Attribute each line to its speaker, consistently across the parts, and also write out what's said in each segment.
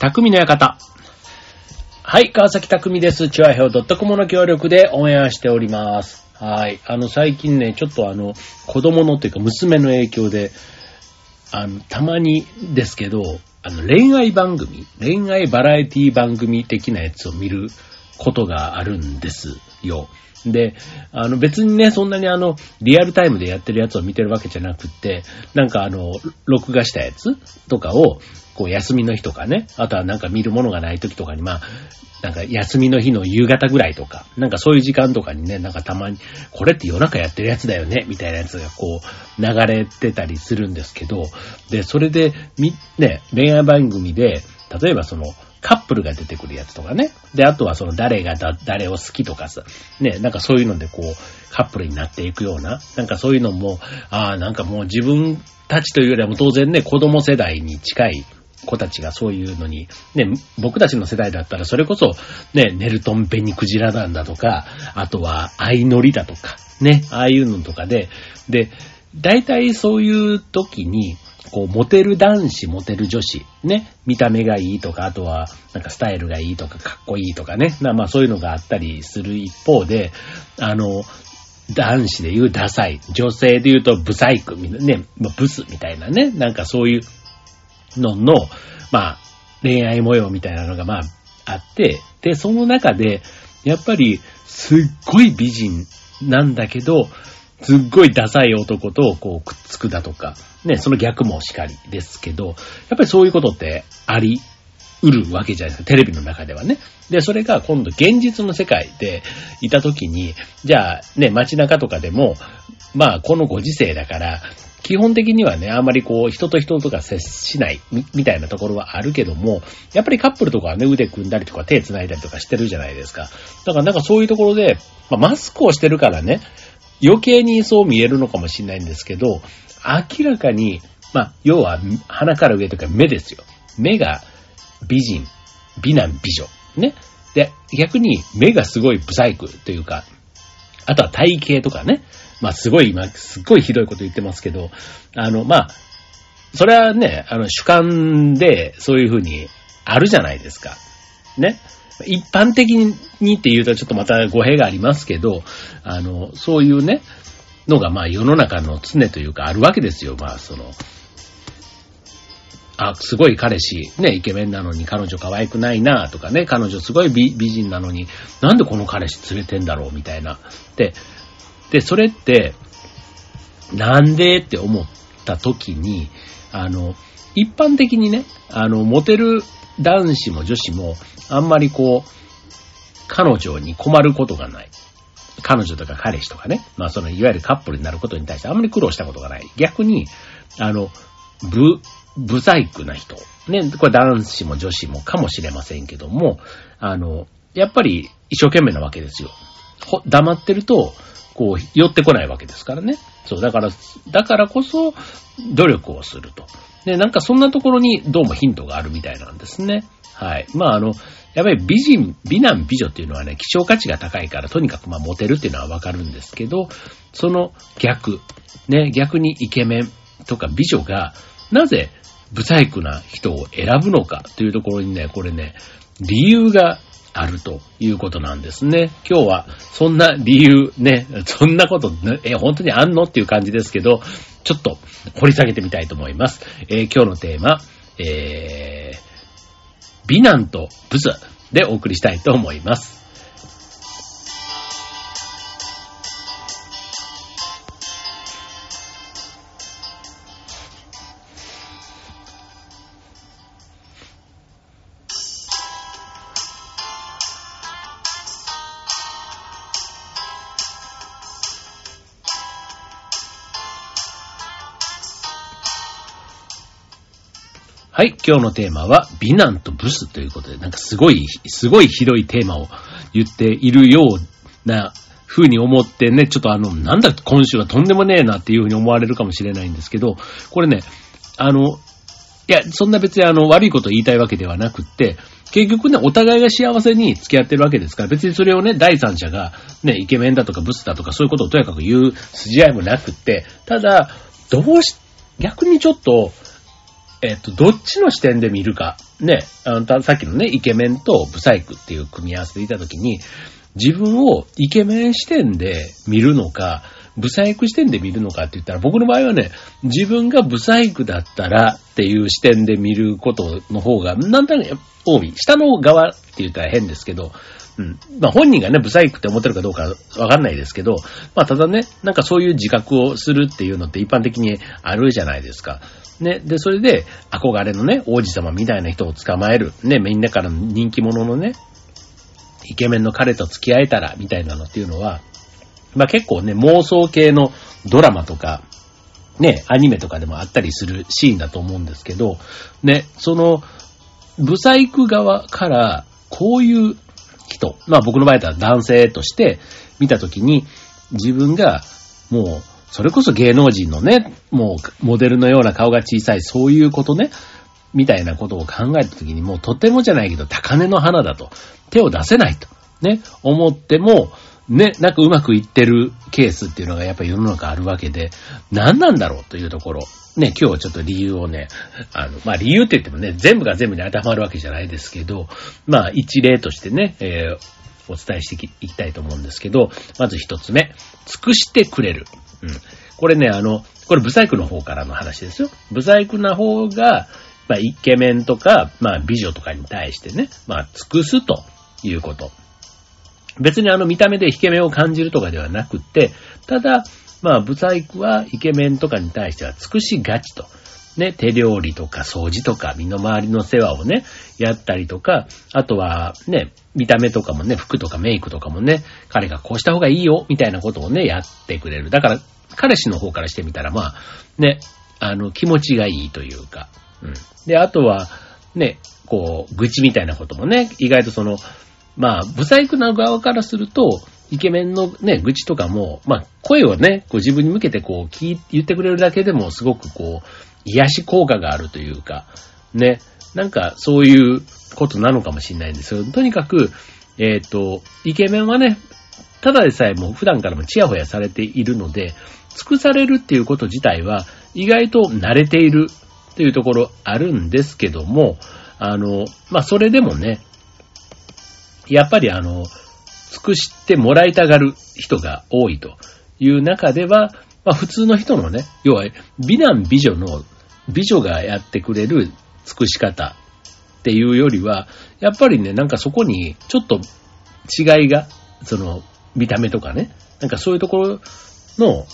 Speaker 1: 匠の館。はい、川崎匠です。チュアヘオ .com の協力でオンエアしております。はい。あの、最近ね、ちょっとあの、子供のというか娘の影響で、あの、たまにですけど、あの、恋愛番組、恋愛バラエティ番組的なやつを見ることがあるんですよ。で、あの別にね、そんなにあの、リアルタイムでやってるやつを見てるわけじゃなくって、なんかあの、録画したやつとかを、こう休みの日とかね、あとはなんか見るものがない時とかに、まあ、なんか休みの日の夕方ぐらいとか、なんかそういう時間とかにね、なんかたまに、これって夜中やってるやつだよね、みたいなやつがこう、流れてたりするんですけど、で、それで、み、ね、恋愛番組で、例えばその、カップルが出てくるやつとかね。で、あとはその誰がだ誰を好きとかさ、ね、なんかそういうのでこう、カップルになっていくような、なんかそういうのも、ああ、なんかもう自分たちというよりも当然ね、子供世代に近い子たちがそういうのに、ね、僕たちの世代だったらそれこそ、ね、ネルトンペニクジラ団だとか、あとは相乗りだとか、ね、ああいうのとかで、で、大体そういう時に、こう、モテる男子、モテる女子、ね、見た目がいいとか、あとは、なんかスタイルがいいとか、かっこいいとかね、まあそういうのがあったりする一方で、あの、男子で言うダサい、女性で言うとブサイク、ね、ブスみたいなね、なんかそういうのの、まあ、恋愛模様みたいなのがまあ、あって、で、その中で、やっぱり、すっごい美人なんだけど、すっごいダサい男とこうくっつくだとか、ね、その逆もしかりですけど、やっぱりそういうことってありうるわけじゃないですか、テレビの中ではね。で、それが今度現実の世界でいたときに、じゃあね、街中とかでも、まあこのご時世だから、基本的にはね、あんまりこう、人と人とか接しないみ、みたいなところはあるけども、やっぱりカップルとかはね、腕組んだりとか手繋いだりとかしてるじゃないですか。だからなんかそういうところで、まあ、マスクをしてるからね、余計にそう見えるのかもしれないんですけど、明らかに、まあ、要は、鼻から上とか目ですよ。目が美人、美男美女。ね。で、逆に目がすごいブサイクというか、あとは体型とかね。まあ、すごい、今、すっごいひどいこと言ってますけど、あの、まあ、それはね、あの、主観でそういうふうにあるじゃないですか。ね。一般的にって言うとちょっとまた語弊がありますけど、あの、そういうね、のがまあ世の中の常というかあるわけですよ。まあその、あ、すごい彼氏、ね、イケメンなのに彼女可愛くないなとかね、彼女すごい美美人なのに、なんでこの彼氏連れてんだろうみたいな。で、で、それって、なんでって思った時に、あの、一般的にね、あの、モテる男子も女子も、あんまりこう、彼女に困ることがない。彼女とか彼氏とかね。まあその、いわゆるカップルになることに対してあんまり苦労したことがない。逆に、あの、ブ、ブザイクな人。ね、これ男子も女子もかもしれませんけども、あの、やっぱり一生懸命なわけですよ。黙ってると、こう、寄ってこないわけですからね。そう、だから、だからこそ、努力をすると。で、なんかそんなところにどうもヒントがあるみたいなんですね。はい。まああの、やっぱり美人、美男美女っていうのはね、希少価値が高いから、とにかくまあモテるっていうのはわかるんですけど、その逆、ね、逆にイケメンとか美女が、なぜブサイクな人を選ぶのかというところにね、これね、理由があるということなんですね。今日はそんな理由ね、そんなこと、ね、え、本当にあんのっていう感じですけど、ちょっと掘り下げてみたいと思います。えー今日のテーマ、えー、美男とブスでお送りしたいと思います。はい、今日のテーマは美男とブスということで、なんかすごい、すごいひどいテーマを言っているような風に思ってね、ちょっとあの、なんだ今週はとんでもねえなっていう風に思われるかもしれないんですけど、これね、あの、いや、そんな別にあの、悪いこと言いたいわけではなくって、結局ね、お互いが幸せに付き合ってるわけですから、別にそれをね、第三者が、ね、イケメンだとかブスだとかそういうことをとやかく言う筋合いもなくって、ただ、どうし、逆にちょっと、えっと、どっちの視点で見るか。ね、あの、さっきのね、イケメンとブサイクっていう組み合わせでいたときに、自分をイケメン視点で見るのか、ブサイク視点で見るのかって言ったら、僕の場合はね、自分がブサイクだったらっていう視点で見ることの方が、なんとなく多い。下の側って言ったら変ですけど、うん。まあ本人がね、ブサイクって思ってるかどうかわかんないですけど、まあただね、なんかそういう自覚をするっていうのって一般的にあるじゃないですか。ね。で、それで憧れのね、王子様みたいな人を捕まえる。ね、みんなからの人気者のね、イケメンの彼と付き合えたら、みたいなのっていうのは、まあ結構ね、妄想系のドラマとか、ね、アニメとかでもあったりするシーンだと思うんですけど、ね、その、ブサイク側から、こういう人、まあ僕の場合だったら男性として見たときに、自分がもう、それこそ芸能人のね、もうモデルのような顔が小さい、そういうことね、みたいなことを考えたときに、もうとてもじゃないけど高根の花だと、手を出せないと、ね、思っても、ね、なんかうまくいってるケースっていうのがやっぱ世の中あるわけで、何なんだろうというところ。ね、今日はちょっと理由をね、あの、まあ、理由って言ってもね、全部が全部に当てはまるわけじゃないですけど、まあ、一例としてね、えー、お伝えしていきたいと思うんですけど、まず一つ目、尽くしてくれる。うん。これね、あの、これブサイクの方からの話ですよ。ブサイクな方が、まあ、イケメンとか、まあ、美女とかに対してね、まあ、尽くすということ。別にあの見た目でイケメンを感じるとかではなくて、ただ、まあ、ブサイクはイケメンとかに対しては尽くしがちと。ね、手料理とか掃除とか身の回りの世話をね、やったりとか、あとはね、見た目とかもね、服とかメイクとかもね、彼がこうした方がいいよ、みたいなことをね、やってくれる。だから、彼氏の方からしてみたら、まあ、ね、あの、気持ちがいいというか、うん。で、あとは、ね、こう、愚痴みたいなこともね、意外とその、まあ、ブサイクな側からすると、イケメンのね、愚痴とかも、まあ、声をね、こう自分に向けてこう、聞い、言ってくれるだけでもすごくこう、癒し効果があるというか、ね、なんかそういうことなのかもしれないんですよ。とにかく、えっ、ー、と、イケメンはね、ただでさえも普段からもチヤホヤされているので、尽くされるっていうこと自体は意外と慣れているというところあるんですけども、あの、まあ、それでもね、やっぱりあの、尽くしてもらいたがる人が多いという中では、まあ普通の人のね、要は美男美女の美女がやってくれる尽くし方っていうよりは、やっぱりね、なんかそこにちょっと違いが、その見た目とかね、なんかそういうところの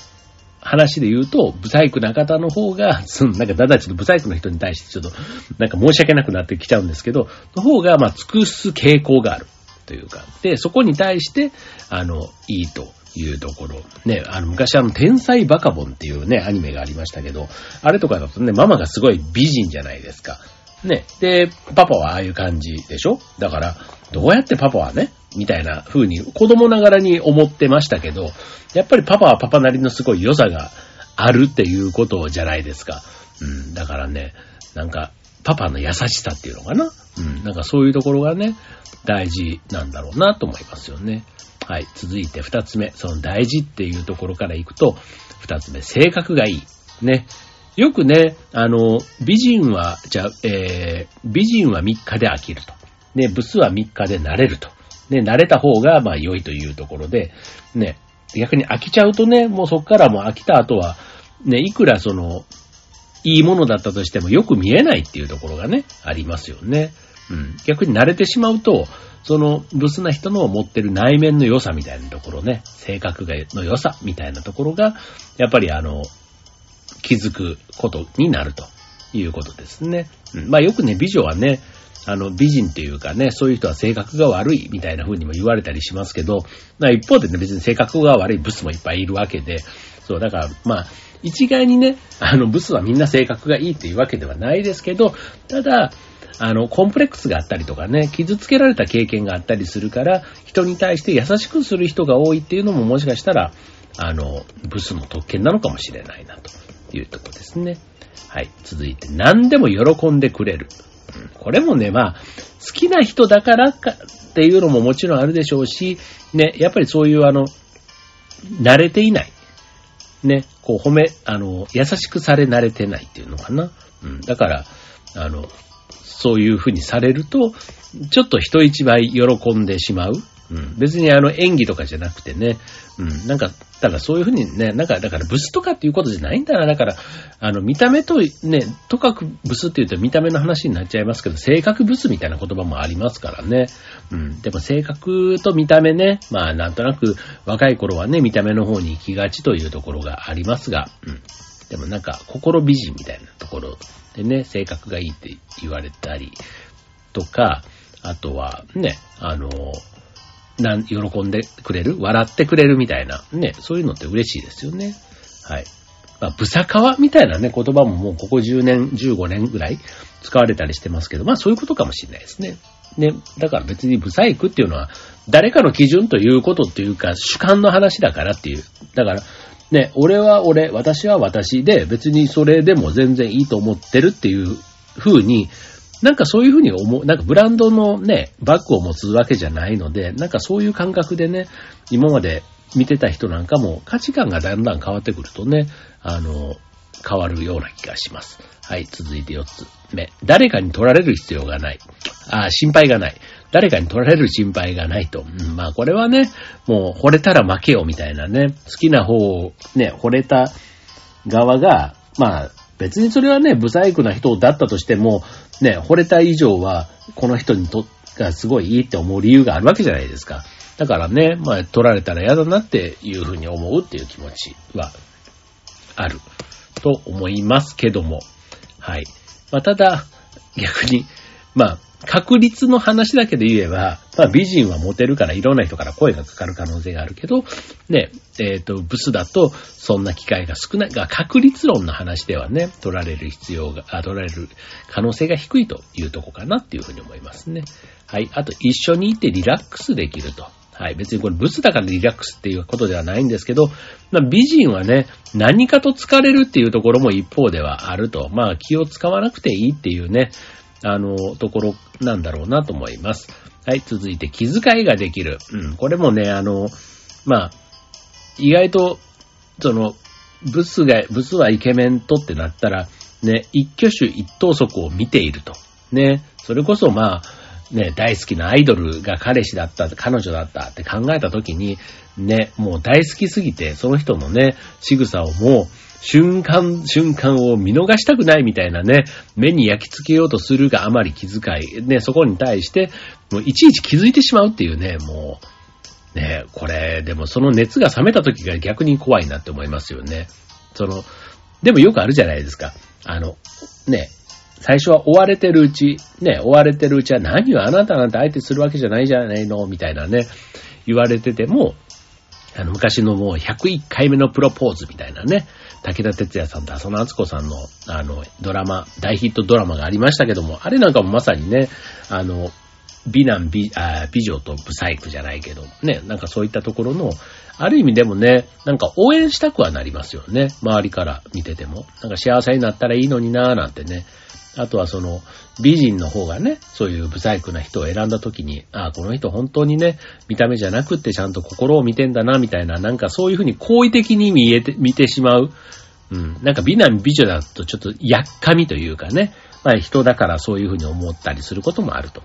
Speaker 1: 話で言うと、ブサイクな方の方が、そのなんかだだちょっとブサイクの人に対してちょっと、なんか申し訳なくなってきちゃうんですけど、の方が、まあ、尽くす傾向がある。というか、で、そこに対して、あの、いいというところ。ね、あの、昔あの、天才バカボンっていうね、アニメがありましたけど、あれとかだとね、ママがすごい美人じゃないですか。ね。で、パパはああいう感じでしょ？だから、どうやってパパはね、みたいな風に子供ながらに思ってましたけど、やっぱりパパはパパなりのすごい良さがあるっていうことじゃないですか。うん、だからね、なんか、パパの優しさっていうのかなうん、なんかそういうところがね、大事なんだろうなと思いますよね。はい。続いて二つ目。その大事っていうところからいくと、二つ目、性格がいい。ね。よくね、あの、美人は、じゃえー、美人は3日で飽きると。ね、ブスは3日で慣れると。ね、慣れた方が、まあ、良いというところで、ね、逆に飽きちゃうとね、もうそっからもう飽きた後は、ね、いくらその、いいものだったとしてもよく見えないっていうところがね、ありますよね。うん。逆に慣れてしまうと、そのブスな人の持ってる内面の良さみたいなところね、性格がの良さみたいなところが、やっぱりあの、気づくことになるということですね。うん、まあよくね、美女はね、あの、美人っていうかね、そういう人は性格が悪いみたいな風にも言われたりしますけど、まあ一方でね、別に性格が悪いブスもいっぱいいるわけで、そう、だから、まあ、一概にね、あの、ブスはみんな性格がいいっていうわけではないですけど、ただ、あの、コンプレックスがあったりとかね、傷つけられた経験があったりするから、人に対して優しくする人が多いっていうのももしかしたら、あの、ブスの特権なのかもしれないな、というとこですね。はい。続いて、何でも喜んでくれる。これもね、まあ、好きな人だからかっていうのももちろんあるでしょうし、ね、やっぱりそういうあの、慣れていない。ね、こう褒め、あの、優しくされ慣れてないっていうのかな。うん、だから、あの、そういうふうにされると、ちょっと人一倍喜んでしまう。うん。別にあの演技とかじゃなくてね。うん。なんか、ただそういうふうにね、なんか、だからブスとかっていうことじゃないんだな。だから、あの、見た目とね、とかくブスって言うと見た目の話になっちゃいますけど、性格ブスみたいな言葉もありますからね。うん。でも性格と見た目ね、まあなんとなく若い頃はね、見た目の方に行きがちというところがありますが、うん。でもなんか、心美人みたいなところでね、性格がいいって言われたりとか、あとはね、あの、なん、喜んでくれる笑ってくれるみたいな。ね、そういうのって嬉しいですよね。はい。まあ、ブサカワみたいなね、言葉ももうここ10年、15年ぐらい使われたりしてますけど、まあそういうことかもしれないですね。ね、だから別にブサイクっていうのは、誰かの基準ということっていうか、主観の話だからっていう。だから、ね、俺は俺、私は私で、別にそれでも全然いいと思ってるっていう風に、なんかそういうふうに思う、なんかブランドのね、バッグを持つわけじゃないので、なんかそういう感覚でね、今まで見てた人なんかも価値観がだんだん変わってくるとね、あの、変わるような気がします。はい、続いて4つ目。誰かに取られる必要がない。あ、心配がない。誰かに取られる心配がないと。うん、まあこれはね、もう惚れたら負けよみたいなね、好きな方をね、惚れた側が、まあ別にそれはね、不細工な人だったとしても、ね、惚れた以上は、この人にと、がすごいいいって思う理由があるわけじゃないですか。だからね、まあ、取られたら嫌だなっていうふうに思うっていう気持ちは、ある、と思いますけども。はい。まあ、ただ、逆に、まあ、確率の話だけで言えば、まあ美人はモテるからいろんな人から声がかかる可能性があるけど、ね、えっ、ー、と、ブスだとそんな機会が少ないが、確率論の話ではね、取られる必要が、あ、取られる可能性が低いというとこかなっていうふうに思いますね。はい。あと、一緒にいてリラックスできると。はい。別にこれブスだからリラックスっていうことではないんですけど、まあ美人はね、何かと疲れるっていうところも一方ではあると。まあ気を使わなくていいっていうね、あの、ところなんだろうなと思います。はい、続いて気遣いができる。うん、これもね、あの、まあ、意外と、その、ブスが、ブスはイケメンとってなったら、ね、一挙手一投足を見ていると。ね、それこそまあ、ね、大好きなアイドルが彼氏だった、彼女だったって考えたときに、ね、もう大好きすぎて、その人のね、仕草をもう、瞬間、瞬間を見逃したくないみたいなね、目に焼き付けようとするがあまり気遣い、ね、そこに対して、もういちいち気づいてしまうっていうね、もう、ね、これ、でもその熱が冷めた時が逆に怖いなって思いますよね。その、でもよくあるじゃないですか。あの、ね、最初は追われてるうち、ね、追われてるうちは何をあなたなんて相手するわけじゃないじゃないのみたいなね、言われてても、あの、昔のもう101回目のプロポーズみたいなね、武田鉄矢さんと浅野敦子さんの、あの、ドラマ、大ヒットドラマがありましたけども、あれなんかもまさにね、あの、美男美、あ美女とブサイクじゃないけど、ね、なんかそういったところの、ある意味でもね、なんか応援したくはなりますよね。周りから見てても。なんか幸せになったらいいのになーなんてね。あとはその、美人の方がね、そういうブサイクな人を選んだ時に、ああ、この人本当にね、見た目じゃなくってちゃんと心を見てんだな、みたいな、なんかそういうふうに好意的に見えて、見てしまう。うん。なんか美男美女だとちょっとやっかみというかね、まあ人だからそういうふうに思ったりすることもあると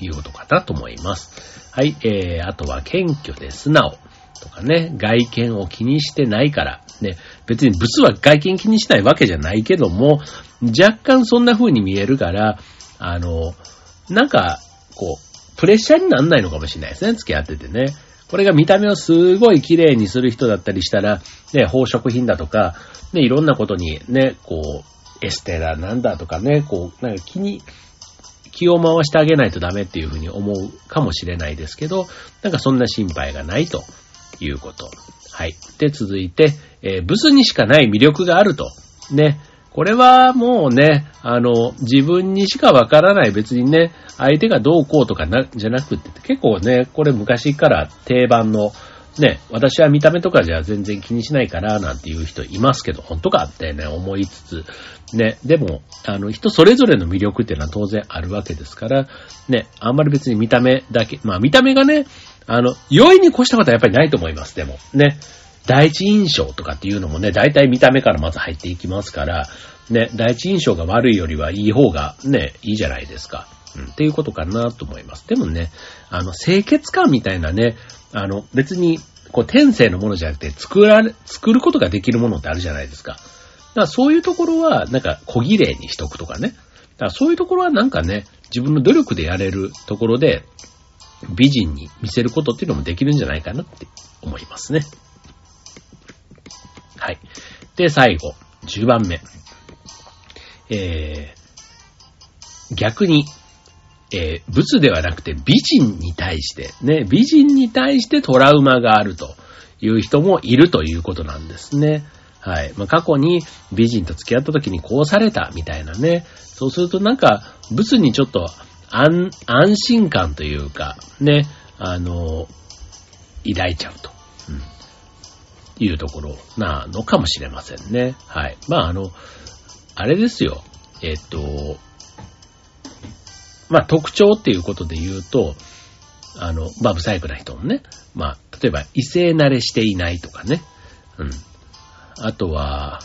Speaker 1: いうことかなと思います。はい、えー、あとは謙虚で素直とかね、外見を気にしてないから、ね、別に物は外見気にしないわけじゃないけども、若干そんな風に見えるから、あの、なんか、こう、プレッシャーになんないのかもしれないですね、付き合っててね。これが見た目をすごい綺麗にする人だったりしたら、ね、宝飾品だとか、ね、いろんなことにね、こう、エステラなんだとかね、こう、なんか気に、気を回してあげないとダメっていうふうに思うかもしれないですけど、なんかそんな心配がないということ。はい。で、続いて、えー、ブスにしかない魅力があると。ね。これはもうね、あの、自分にしかわからない別にね、相手がどうこうとかな、じゃなくて、結構ね、これ昔から定番の、ね、私は見た目とかじゃ全然気にしないから、なんていう人いますけど、本当かってね、思いつつ、ね、でも、あの、人それぞれの魅力っていうのは当然あるわけですから、ね、あんまり別に見た目だけ、まあ見た目がね、あの、容易に越したことはやっぱりないと思います、でも。ね。第一印象とかっていうのもね、大体見た目からまず入っていきますから、ね、第一印象が悪いよりはいい方がね、いいじゃないですか。うん、っていうことかなと思います。でもね、あの、清潔感みたいなね、あの、別に、こう、天性のものじゃなくて、作られ、作ることができるものってあるじゃないですか。だからそういうところは、なんか、小綺麗にしとくとかね。だからそういうところはなんかね、自分の努力でやれるところで、美人に見せることっていうのもできるんじゃないかなって思いますね。はい。で、最後、10番目。えー、逆に、えー、仏ではなくて美人に対して、ね、美人に対してトラウマがあるという人もいるということなんですね。はい。まあ、過去に美人と付き合った時にこうされたみたいなね。そうするとなんか、仏にちょっと安、安心感というか、ね、あの、抱いちゃうと。うん。いうところなのかもしれませんね。はい。まあ、あの、あれですよ。えっと、まあ、特徴っていうことで言うと、あの、まあ、不細工な人もね、まあ、例えば、異性慣れしていないとかね。うん。あとは、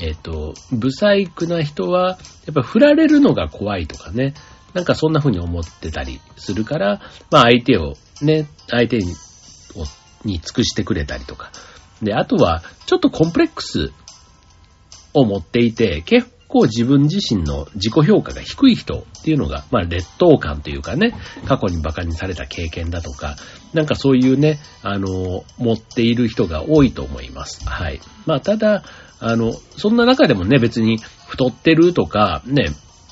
Speaker 1: えっ、と、不細工な人は、やっぱ振られるのが怖いとかね。なんかそんな風に思ってたりするから、まあ相手をね、相手にに尽くしてくれたりとか。で、あとは、ちょっとコンプレックスを持っていて、結構自分自身の自己評価が低い人っていうのが、まあ劣等感というかね、過去に馬鹿にされた経験だとか、なんかそういうね、あの、持っている人が多いと思います。はい。まあただ、あの、そんな中でもね、別に太ってるとか、ね、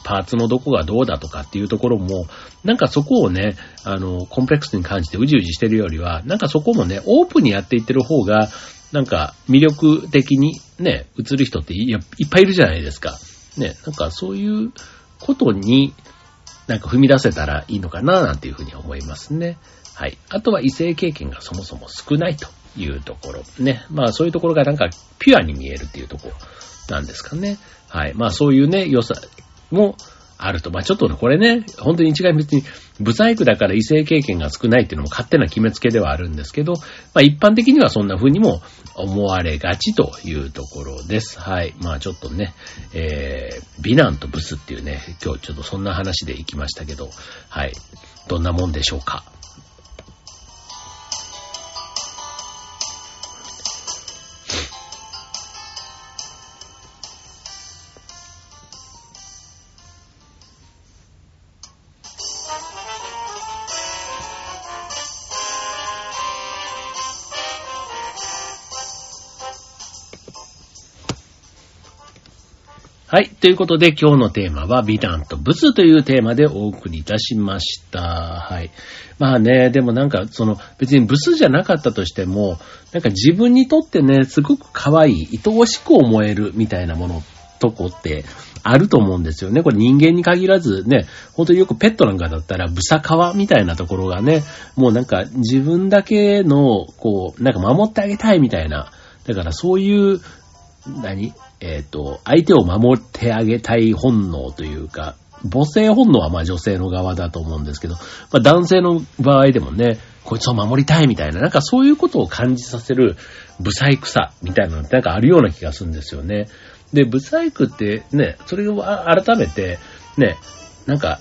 Speaker 1: パーツのどこがどうだとかっていうところも、なんかそこをね、あの、コンプレックスに感じてうじうじしてるよりは、なんかそこもね、オープンにやっていってる方が、なんか魅力的にね、映る人っていっぱいいるじゃないですか。ね、なんかそういうことに、なんか踏み出せたらいいのかな、なんていうふうに思いますね。はい。あとは異性経験がそもそも少ないというところ。ね。まあそういうところがなんかピュアに見えるっていうところなんですかね。はい。まあそういうね、良さ、もあると。まあちょっとこれね、本当に一概別に、ブサイクだから異性経験が少ないっていうのも勝手な決めつけではあるんですけど、まあ一般的にはそんな風にも思われがちというところです。はい。まあちょっとね、えー、美男とブスっていうね、今日ちょっとそんな話で行きましたけど、はい。どんなもんでしょうか。ということで今日のテーマは美談と仏というテーマでお送りいたしました。はい。まあね、でもなんかその別に仏じゃなかったとしても、なんか自分にとってね、すごく可愛い、愛おしく思えるみたいなもの、とこってあると思うんですよね。これ人間に限らずね、本当によくペットなんかだったらブサカワみたいなところがね、もうなんか自分だけの、こう、なんか守ってあげたいみたいな。だからそういう、何？えっ、ー、と、相手を守ってあげたい本能というか、母性本能はまあ女性の側だと思うんですけど、まあ男性の場合でもね、こいつを守りたいみたいな、なんかそういうことを感じさせる、ブサイクさみたいなのってなんかあるような気がするんですよね。で、ブサイクってね、それを改めて、ね、なんか、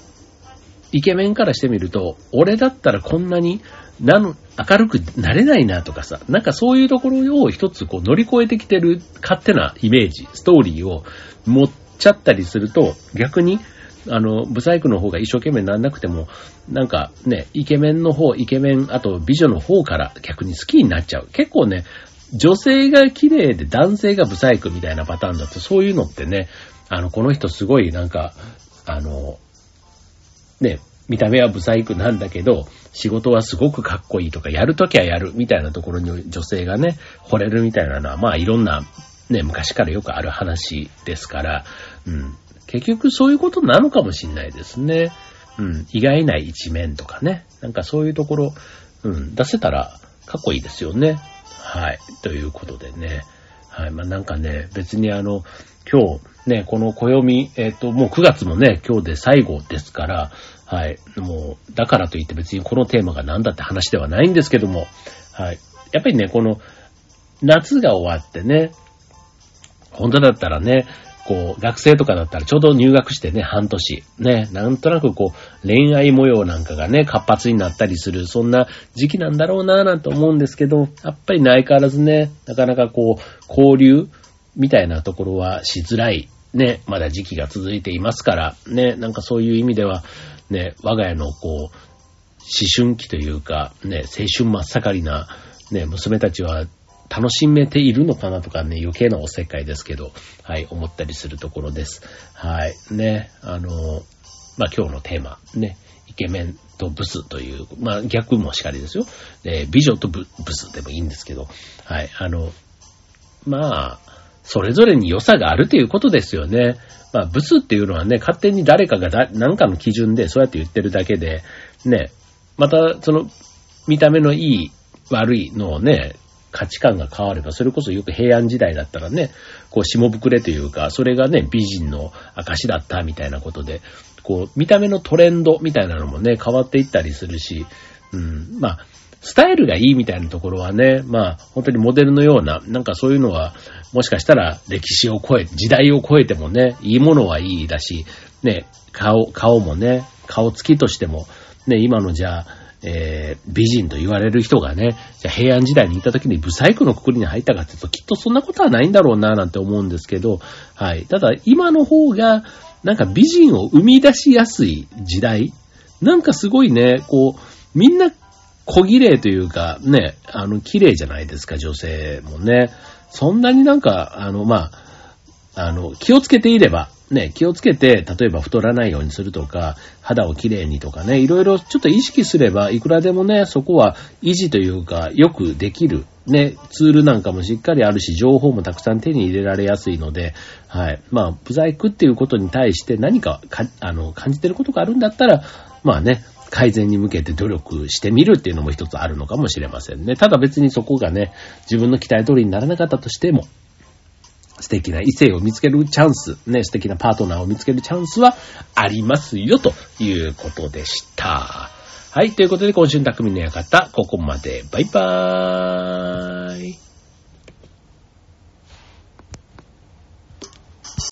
Speaker 1: イケメンからしてみると、俺だったらこんなになの、明るくなれないなとかさ、なんかそういうところを一つこう乗り越えてきてる勝手なイメージ、ストーリーを持っちゃったりすると、逆に、あの、ブサイクの方が一生懸命なんなくても、なんかね、イケメンの方、イケメン、あと美女の方から逆に好きになっちゃう。結構ね、女性が綺麗で男性がブサイクみたいなパターンだと、そういうのってね、あの、この人すごいなんか、あの、ね、見た目はブサイクなんだけど、仕事はすごくかっこいいとか、やるときはやるみたいなところに女性がね、惚れるみたいなのは、まあいろんな、ね、昔からよくある話ですから、うん。結局そういうことなのかもしんないですね。うん。意外な一面とかね。なんかそういうところ、うん、出せたらかっこいいですよね。はい。ということでね。はい。まあなんかね、別にあの、今日ね、この暦、えっ、ー、と、もう9月もね、今日で最後ですから、はい。もう、だからといって別にこのテーマが何だって話ではないんですけども、はい。やっぱりね、この、夏が終わってね、本当だったらね、こう、学生とかだったらちょうど入学してね、半年。ね、なんとなくこう、恋愛模様なんかがね、活発になったりする、そんな時期なんだろうなぁなんて思うんですけど、やっぱり相変わらずね、なかなかこう、交流みたいなところはしづらい。ね、まだ時期が続いていますから、ね、なんかそういう意味では、ね、我が家のこう、思春期というか、ね、青春真っ盛りな、ね、娘たちは楽しめているのかなとかね、余計なおせっかいですけど、はい、思ったりするところです。はい、ね、あの、まあ、今日のテーマ、ね、イケメンとブスという、まあ、逆もしかりですよ。で、美女とブスでもいいんですけど、はい、あの、まあ、それぞれに良さがあるということですよね。まあ、ブスっていうのはね、勝手に誰かがだ何かの基準でそうやって言ってるだけで、ね、また、その、見た目のいい、悪いのをね、価値観が変われば、それこそよく平安時代だったらね、こう、下膨れというか、それがね、美人の証だったみたいなことで、こう、見た目のトレンドみたいなのもね、変わっていったりするし、うん、まあ、スタイルがいいみたいなところはね、まあ、本当にモデルのような、なんかそういうのは、もしかしたら歴史を超え、時代を超えてもね、いいものはいいだし、ね、顔、顔もね、顔つきとしても、ね、今のじゃあ、えー、美人と言われる人がね、じゃ平安時代にいた時にブサイクのくくりに入ったかっていうと、きっとそんなことはないんだろうな、なんて思うんですけど、はい。ただ、今の方が、なんか美人を生み出しやすい時代なんかすごいね、こう、みんな小綺麗というか、ね、あの、綺麗じゃないですか、女性もね。そんなになんか、あの、まあ、あの、気をつけていれば、ね、気をつけて、例えば太らないようにするとか、肌をきれいにとかね、いろいろちょっと意識すれば、いくらでもね、そこは維持というか、よくできる。ね、ツールなんかもしっかりあるし、情報もたくさん手に入れられやすいので、はい。まあ、不在区っていうことに対して何かか、あの、感じてることがあるんだったら、まあね、改善に向けて努力してみるっていうのも一つあるのかもしれませんね。ただ別にそこがね、自分の期待通りにならなかったとしても、素敵な異性を見つけるチャンス、ね、素敵なパートナーを見つけるチャンスはありますよ、ということでした。はい、ということで今週の匠の館、ここまで。バイバーイ。